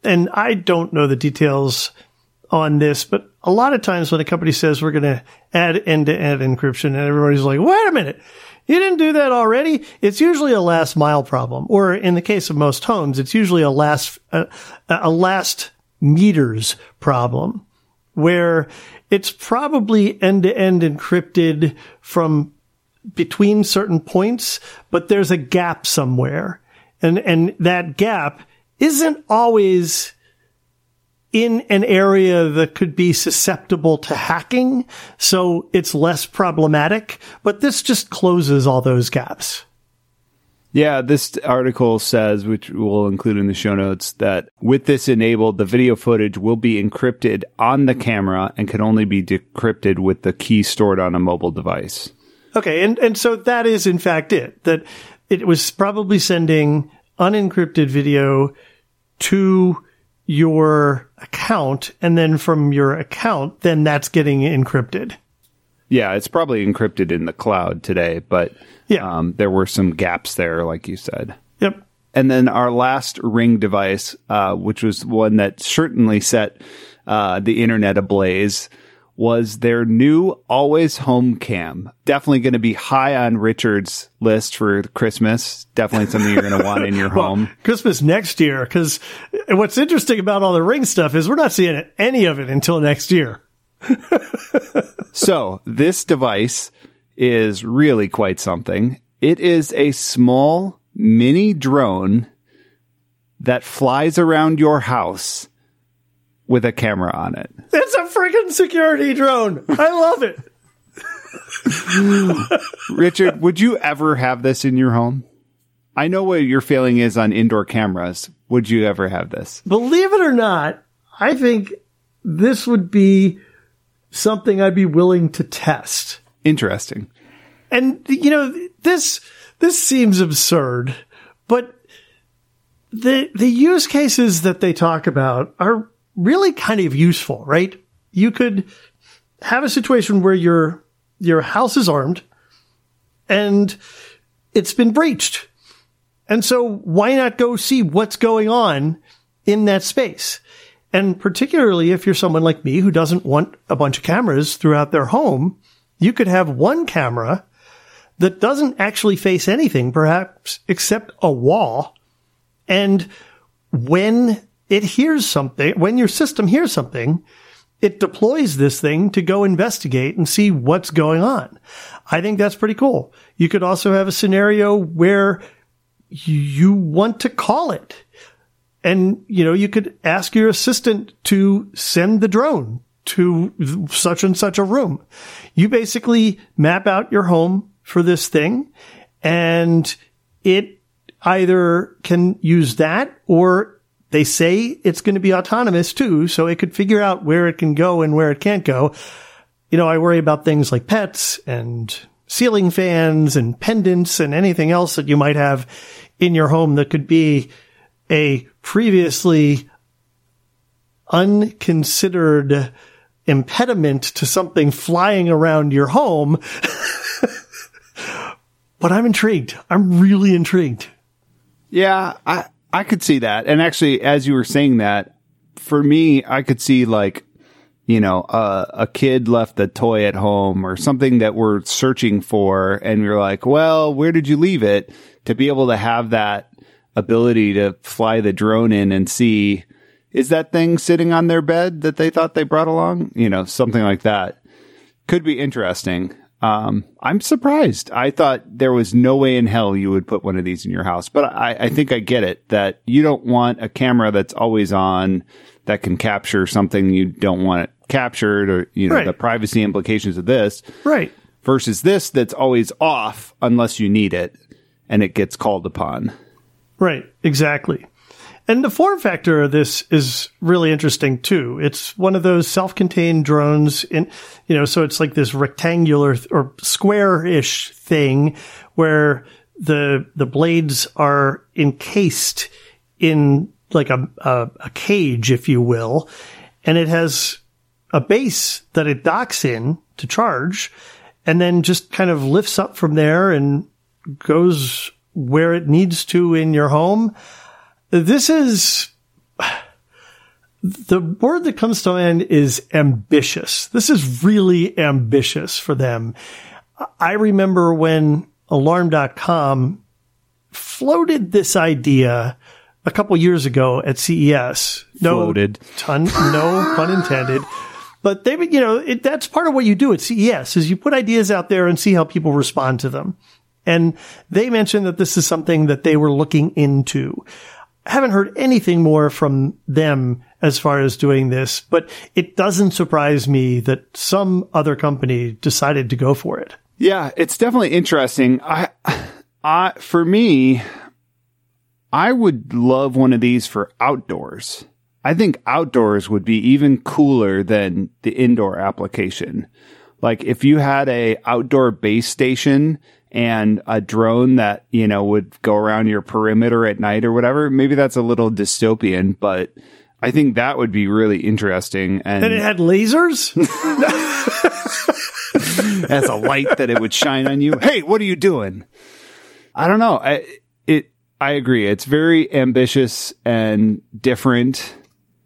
and I don't know the details on this, but a lot of times when a company says we're going to add end to end encryption, and everybody's like, wait a minute. You didn't do that already. It's usually a last mile problem, or in the case of most homes, it's usually a last a, a last meters problem, where it's probably end to end encrypted from between certain points, but there's a gap somewhere. And, and that gap isn't always in an area that could be susceptible to hacking. So it's less problematic, but this just closes all those gaps. Yeah, this article says, which we'll include in the show notes, that with this enabled, the video footage will be encrypted on the camera and can only be decrypted with the key stored on a mobile device. Okay, and and so that is in fact it. That it was probably sending unencrypted video to your account, and then from your account, then that's getting encrypted. Yeah, it's probably encrypted in the cloud today, but yeah. Um, there were some gaps there, like you said. Yep. And then our last ring device, uh, which was one that certainly set uh, the internet ablaze, was their new always home cam. Definitely going to be high on Richard's list for Christmas. Definitely something you're going to want in your well, home. Christmas next year. Cause what's interesting about all the ring stuff is we're not seeing any of it until next year. so this device is really quite something. It is a small mini drone that flies around your house with a camera on it. It's a freaking security drone. I love it. Richard, would you ever have this in your home? I know what your feeling is on indoor cameras. Would you ever have this? Believe it or not, I think this would be something I'd be willing to test. Interesting. And you know, this this seems absurd, but the the use cases that they talk about are really kind of useful, right? You could have a situation where your your house is armed and it's been breached. And so why not go see what's going on in that space? And particularly if you're someone like me who doesn't want a bunch of cameras throughout their home, you could have one camera that doesn't actually face anything, perhaps except a wall. And when it hears something, when your system hears something, it deploys this thing to go investigate and see what's going on. I think that's pretty cool. You could also have a scenario where you want to call it. And, you know, you could ask your assistant to send the drone to such and such a room. You basically map out your home for this thing and it either can use that or they say it's going to be autonomous too. So it could figure out where it can go and where it can't go. You know, I worry about things like pets and ceiling fans and pendants and anything else that you might have in your home that could be a previously unconsidered impediment to something flying around your home. but I'm intrigued. I'm really intrigued. Yeah, I I could see that. And actually as you were saying that, for me, I could see like you know, uh, a kid left a toy at home or something that we're searching for and you're like, well, where did you leave it? To be able to have that ability to fly the drone in and see is that thing sitting on their bed that they thought they brought along? You know, something like that. Could be interesting. Um, I'm surprised. I thought there was no way in hell you would put one of these in your house, but I, I think I get it that you don't want a camera that's always on that can capture something you don't want it captured or, you know, Right. the privacy implications of this Right. versus this that's always off unless you need it and it gets called upon. Right, exactly. And the form factor of this is really interesting too. It's one of those self-contained drones in, you know, so it's like this rectangular or square-ish thing where the, the blades are encased in like a, a, a cage, if you will. And it has a base that it docks in to charge and then just kind of lifts up from there and goes where it needs to in your home. This is the word that comes to mind is ambitious. This is really ambitious for them. I remember when alarm.com floated this idea a couple years ago at CES. No Floated. ton, no pun intended. But they, you know, it, that's part of what you do at CES is you put ideas out there and see how people respond to them. And they mentioned that this is something that they were looking into. Haven't heard anything more from them as far as doing this, but it doesn't surprise me that some other company decided to go for it. Yeah, it's definitely interesting. I, I, for me, I would love one of these for outdoors. I think outdoors would be even cooler than the indoor application. Like if you had a outdoor base station and a drone that, you know, would go around your perimeter at night or whatever, maybe that's a little dystopian, but I think that would be really interesting. And, And it had lasers? as a light that it would shine on you. Hey, what are you doing? I don't know. I it I agree. It's very ambitious and different,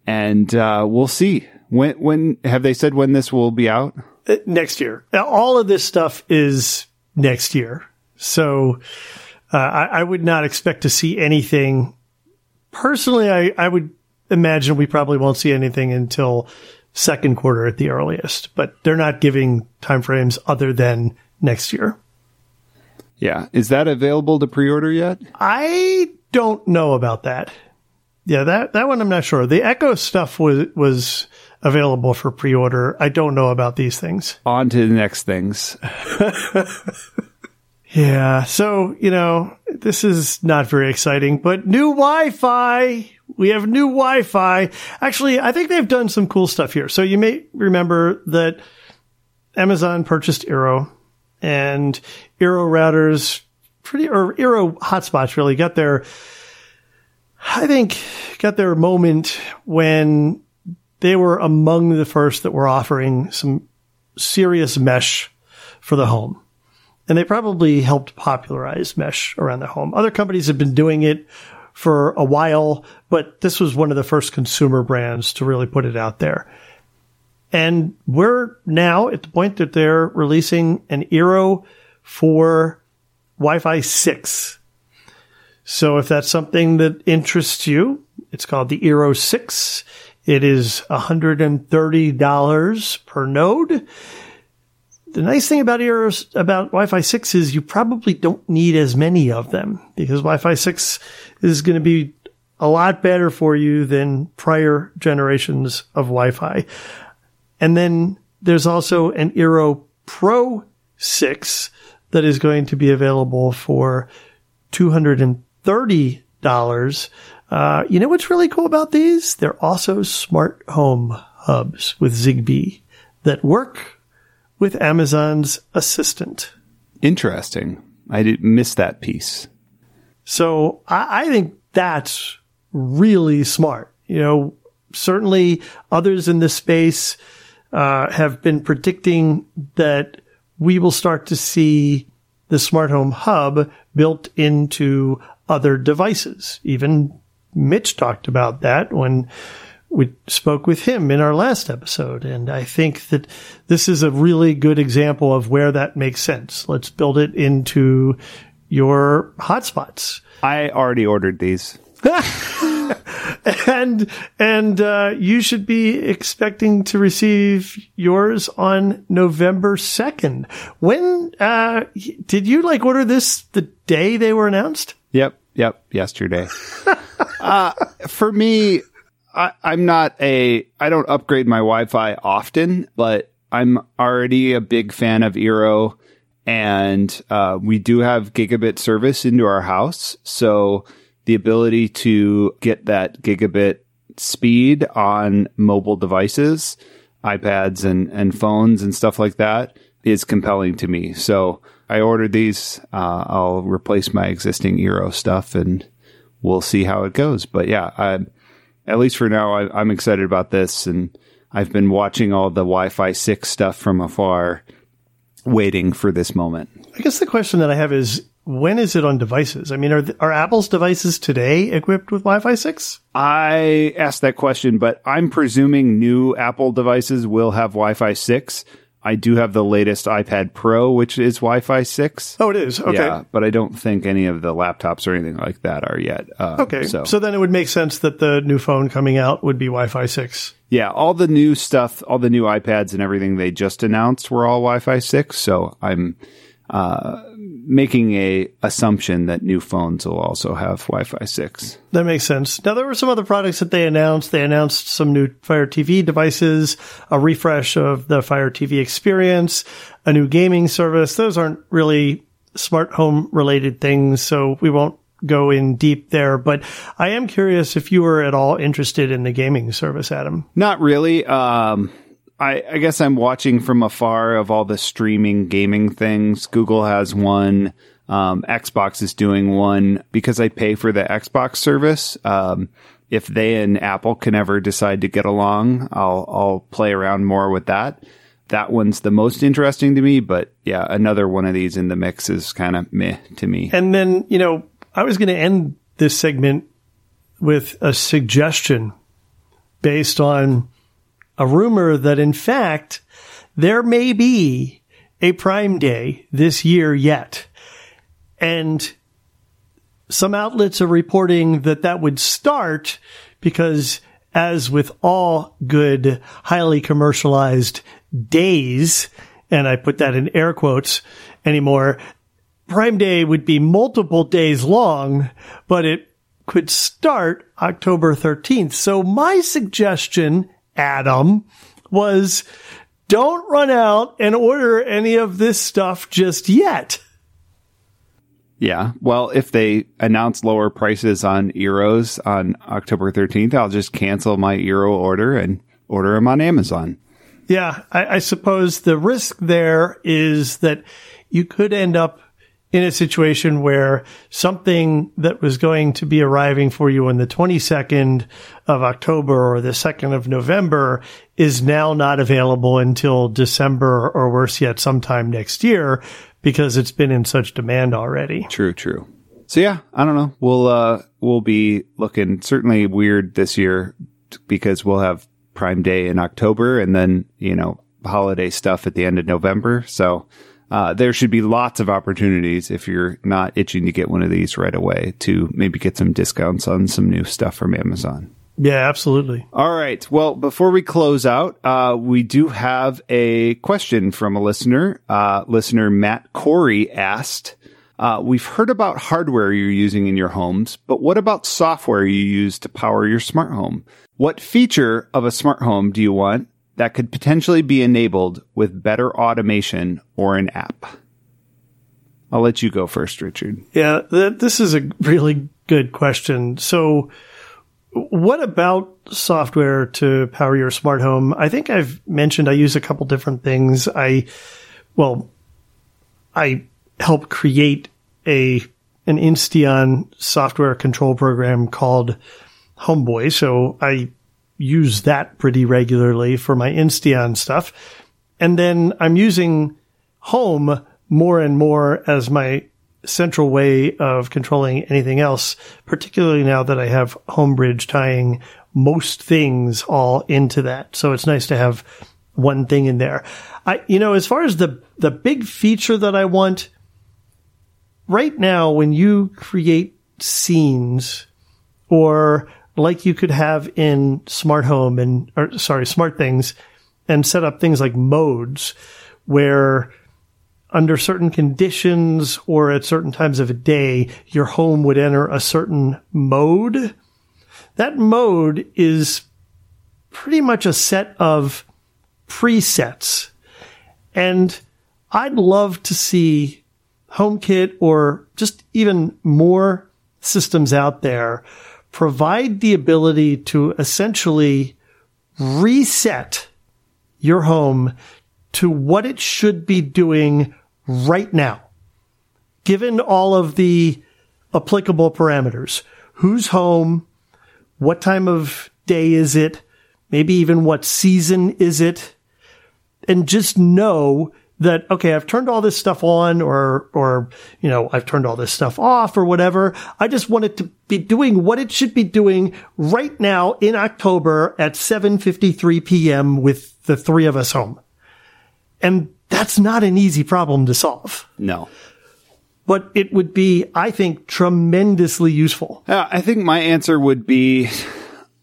and uh, we'll see. When when have they said when this will be out? Uh, next year. Now, all of this stuff is next year. So uh, I, I would not expect to see anything. Personally, I, I would imagine we probably won't see anything until second quarter at the earliest, but they're not giving timeframes other than next year. Yeah, is that available to pre-order yet? I don't know about that. Yeah, that, that one I'm not sure. The Echo stuff was, was available for pre-order. I don't know about these things. On to the next things. Yeah. So, you know, this is not very exciting, but new Wi-Fi. We have new Wi-Fi. Actually, I think they've done some cool stuff here. So you may remember that Amazon purchased Eero and Eero routers pretty, or Eero hotspots really got their, I think got their moment when they were among the first that were offering some serious mesh for the home and they probably helped popularize mesh around the home. Other companies have been doing it for a while, but this was one of the first consumer brands to really put it out there. And we're now at the point that they're releasing an Eero for Wi-Fi 6. So if that's something that interests you, it's called the Eero 6. It is $130 per node the nice thing about ears about Wi-Fi 6 is you probably don't need as many of them because Wi-Fi 6 is going to be a lot better for you than prior generations of Wi-Fi. And then there's also an Eero Pro 6 that is going to be available for $230. Uh, you know what's really cool about these? They're also smart home hubs with Zigbee that work with Amazon's Assistant. Interesting. I did miss that piece. So I, I think that's really smart. You know, certainly others in this space uh, have been predicting that we will start to see the smart home hub built into other devices. Even Mitch talked about that when we spoke with him in our last episode. And I think that this is a really good example of where that makes sense. Let's build it into your hotspots. I already ordered these. and and uh, you should be expecting to receive yours on November second. When uh, did you like order this? The day they were announced? Yep, yep, yesterday. uh, for me, I, I'm not a, I don't upgrade my Wi-Fi often, but I'm already a big fan of Eero and uh, we do have gigabit service into our house. So the ability to get that gigabit speed on mobile devices, iPads and, and phones and stuff like that is compelling to me. So I ordered these. Uh, I'll replace my existing Eero stuff and we'll see how it goes. But yeah, I, at least for now, I, am excited about this, and I've been watching all the Wi-Fi six stuff from afar, waiting for this moment. I guess the question that I have is, when is it on devices? I mean, are are Apple's devices today equipped with Wi-Fi six? I asked that question, but I'm presuming new Apple devices will have Wi-Fi six. I do have the latest iPad Pro, which is Wi-Fi six. Oh, it is. Okay, yeah, but I don't think any of the laptops or anything like that are yet. Uh, okay, so. so then it would make sense that the new phone coming out would be Wi-Fi six. Yeah, all the new stuff, all the new iPads and everything they just announced were all Wi-Fi six. So I'm uh, making a assumption that new phones will also have Wi-Fi 6. That makes sense. Now there were some other products that they announced. They announced some new Fire TV devices, a refresh of the Fire TV experience, a new gaming service. Those aren't really smart home related things, so we won't go in deep there, but I am curious if you were at all interested in the gaming service, Adam. Not really. Um, I, I, guess I'm watching from afar of all the streaming gaming things. Google has one. Um, Xbox is doing one because I pay for the Xbox service. Um, if they and Apple can ever decide to get along, I'll, I'll play around more with that. That one's the most interesting to me, but yeah, another one of these in the mix is kind of meh to me. And then, you know, I was going to end this segment with a suggestion based on a rumor that in fact there may be a Prime Day this year yet. And some outlets are reporting that that would start because as with all good, highly commercialized days, and I put that in air quotes anymore, Prime Day would be multiple days long, but it could start October 13th. So my suggestion Adam, was don't run out and order any of this stuff just yet. Yeah. Well, if they announce lower prices on Eeros on October 13th, I'll just cancel my Eero order and order them on Amazon. Yeah. I, I suppose the risk there is that you could end up in a situation where something that was going to be arriving for you on the 22nd of October or the 2nd of November is now not available until December or worse yet, sometime next year because it's been in such demand already. True, true. So yeah, I don't know. We'll uh we'll be looking certainly weird this year because we'll have Prime Day in October and then, you know, holiday stuff at the end of November. So uh, there should be lots of opportunities if you're not itching to get one of these right away to maybe get some discounts on some new stuff from Amazon. Yeah, absolutely. All right. Well, before we close out, uh, we do have a question from a listener. Uh, listener Matt Corey asked, uh, We've heard about hardware you're using in your homes, but what about software you use to power your smart home? What feature of a smart home do you want that could potentially be enabled with better automation or an app? I'll let you go first, Richard. Yeah, th- this is a really good question. So, what about software to power your smart home? I think I've mentioned I use a couple different things. I, well, I help create a an Insteon software control program called Homeboy. So I use that pretty regularly for my Insteon stuff. And then I'm using Home more and more as my central way of controlling anything else, particularly now that I have Homebridge tying most things all into that. So it's nice to have one thing in there. I, you know, as far as the, the big feature that I want right now, when you create scenes or like you could have in smart home and, or sorry, SmartThings and set up things like modes where under certain conditions or at certain times of a day, your home would enter a certain mode. That mode is pretty much a set of presets. And I'd love to see HomeKit or just even more systems out there provide the ability to essentially reset your home to what it should be doing right now, given all of the applicable parameters. Who's home? What time of day is it? Maybe even what season is it? And just know that, okay, I've turned all this stuff on or, or, you know, I've turned all this stuff off or whatever. I just want it to be doing what it should be doing right now in October at 7.53 p.m. with the three of us home. And that's not an easy problem to solve. No. But it would be, I think, tremendously useful. Yeah, I think my answer would be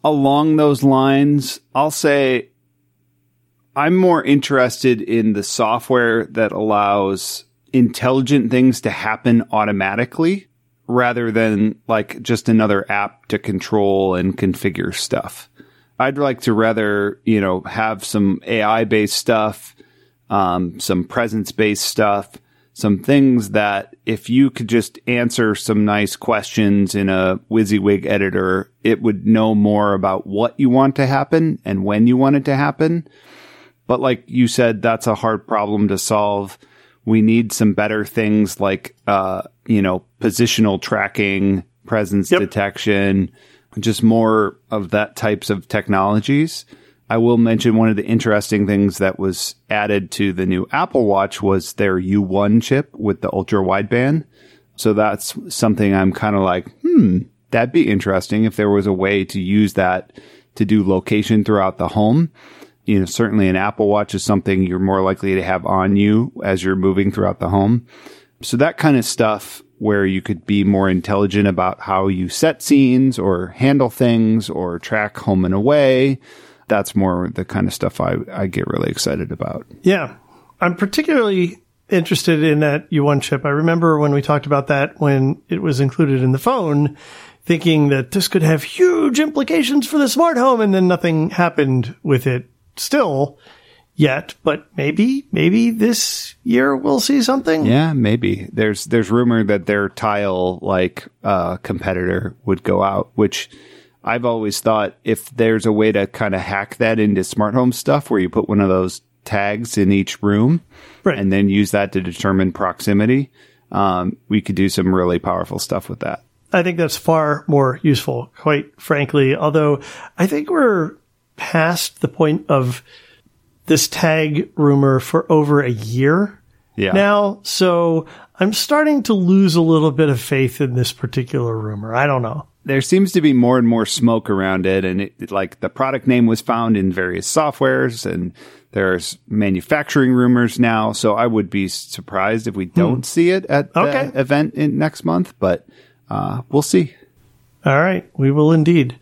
along those lines. I'll say I'm more interested in the software that allows intelligent things to happen automatically rather than like just another app to control and configure stuff. I'd like to rather, you know, have some AI based stuff, um, some presence based stuff, some things that if you could just answer some nice questions in a WYSIWYG editor, it would know more about what you want to happen and when you want it to happen but like you said, that's a hard problem to solve. We need some better things like, uh, you know, positional tracking, presence yep. detection, just more of that types of technologies. I will mention one of the interesting things that was added to the new Apple Watch was their U1 chip with the ultra wideband. So that's something I'm kind of like, hmm, that'd be interesting if there was a way to use that to do location throughout the home you know, certainly an Apple Watch is something you're more likely to have on you as you're moving throughout the home. So that kind of stuff where you could be more intelligent about how you set scenes or handle things or track home and away. That's more the kind of stuff I, I get really excited about. Yeah. I'm particularly interested in that U1 chip. I remember when we talked about that when it was included in the phone, thinking that this could have huge implications for the smart home, and then nothing happened with it still yet. But maybe, maybe this year we'll see something. Yeah, maybe. There's there's rumor that their tile like uh, competitor would go out, which I've always thought if there's a way to kind of hack that into smart home stuff where you put one of those tags in each room Right. and then use that to determine proximity, um, we could do some really powerful stuff with that. I think that's far more useful, quite frankly. Although I think we're past the point of this tag rumor for over a year Yeah. now. So I'm starting to lose a little bit of faith in this particular rumor. I don't know. there seems to be more and more smoke around it and it, like the product name was found in various softwares and there's manufacturing rumors now so i would be surprised if we don't see it at the Okay. event in next month but uh, we'll see All right, we will indeed.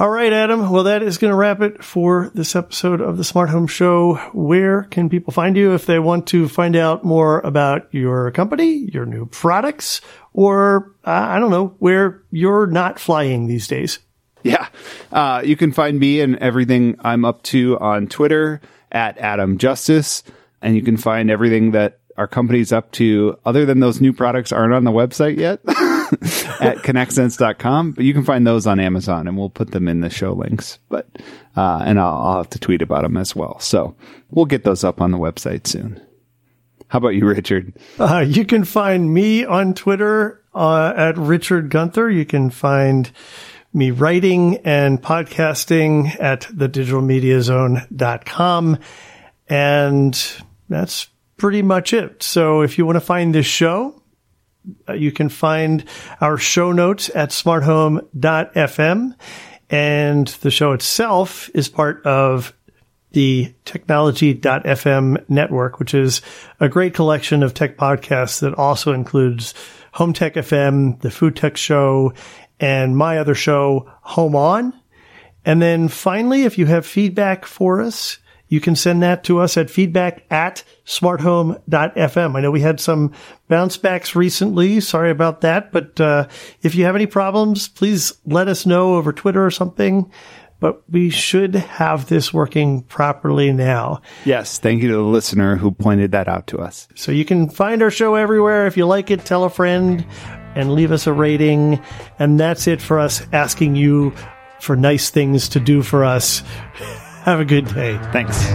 All right, Adam. Well, that is going to wrap it for this episode of the Smart Home Show. Where can people find you if they want to find out more about your company, your new products, or uh, I don't know, where you're not flying these days? yeah uh, you can find me and everything i'm up to on twitter at adam justice and you can find everything that our company's up to other than those new products aren't on the website yet at connectsense.com but you can find those on amazon and we'll put them in the show links but uh, and I'll, I'll have to tweet about them as well so we'll get those up on the website soon how about you richard Uh, you can find me on Twitter uh, at Richard Gunther. You can find me writing and podcasting at thedigitalmediazone.com. And that's pretty much it. So if you want to find this show, Uh, you can find our show notes at smarthome.fm. And the show itself is part of the technology.fm network, which is a great collection of tech podcasts that also includes Home Tech FM, the Food Tech Show, and my other show, Home On. And then finally, if you have feedback for us, you can send that to us at feedback at smarthome.fm. I know we had some bounce backs recently. Sorry about that. But uh, if you have any problems, please let us know over Twitter or something. But we should have this working properly now. yes thank you to the listener who pointed that out to us So you can find our show everywhere. If you like it, tell a friend and leave us a rating. And that's it for us asking you for nice things to do for us. Have a good day. thanks